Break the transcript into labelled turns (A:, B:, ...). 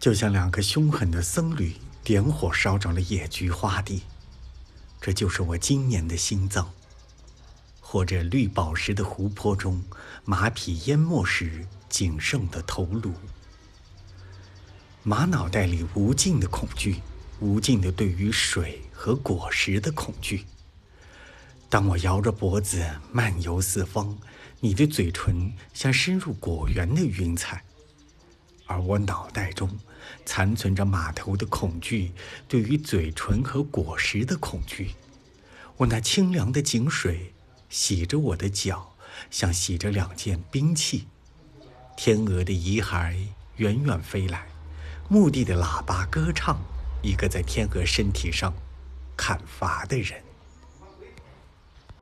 A: 就像两个凶狠的僧侣点火烧着了野菊花地。这就是我今年的心脏。或者绿宝石的湖泊中，马匹淹没时仅剩的头颅。马脑袋里无尽的恐惧，无尽的对于水和果实的恐惧。当我摇着脖子漫游四方，你的嘴唇像深入果园的云彩，而我脑袋中残存着码头的恐惧，对于嘴唇和果实的恐惧。我那清凉的井水。洗着我的脚，像洗着两件兵器。天鹅的遗骸远远飞来，墓地的喇叭歌唱，一个在天鹅身体上砍伐的人。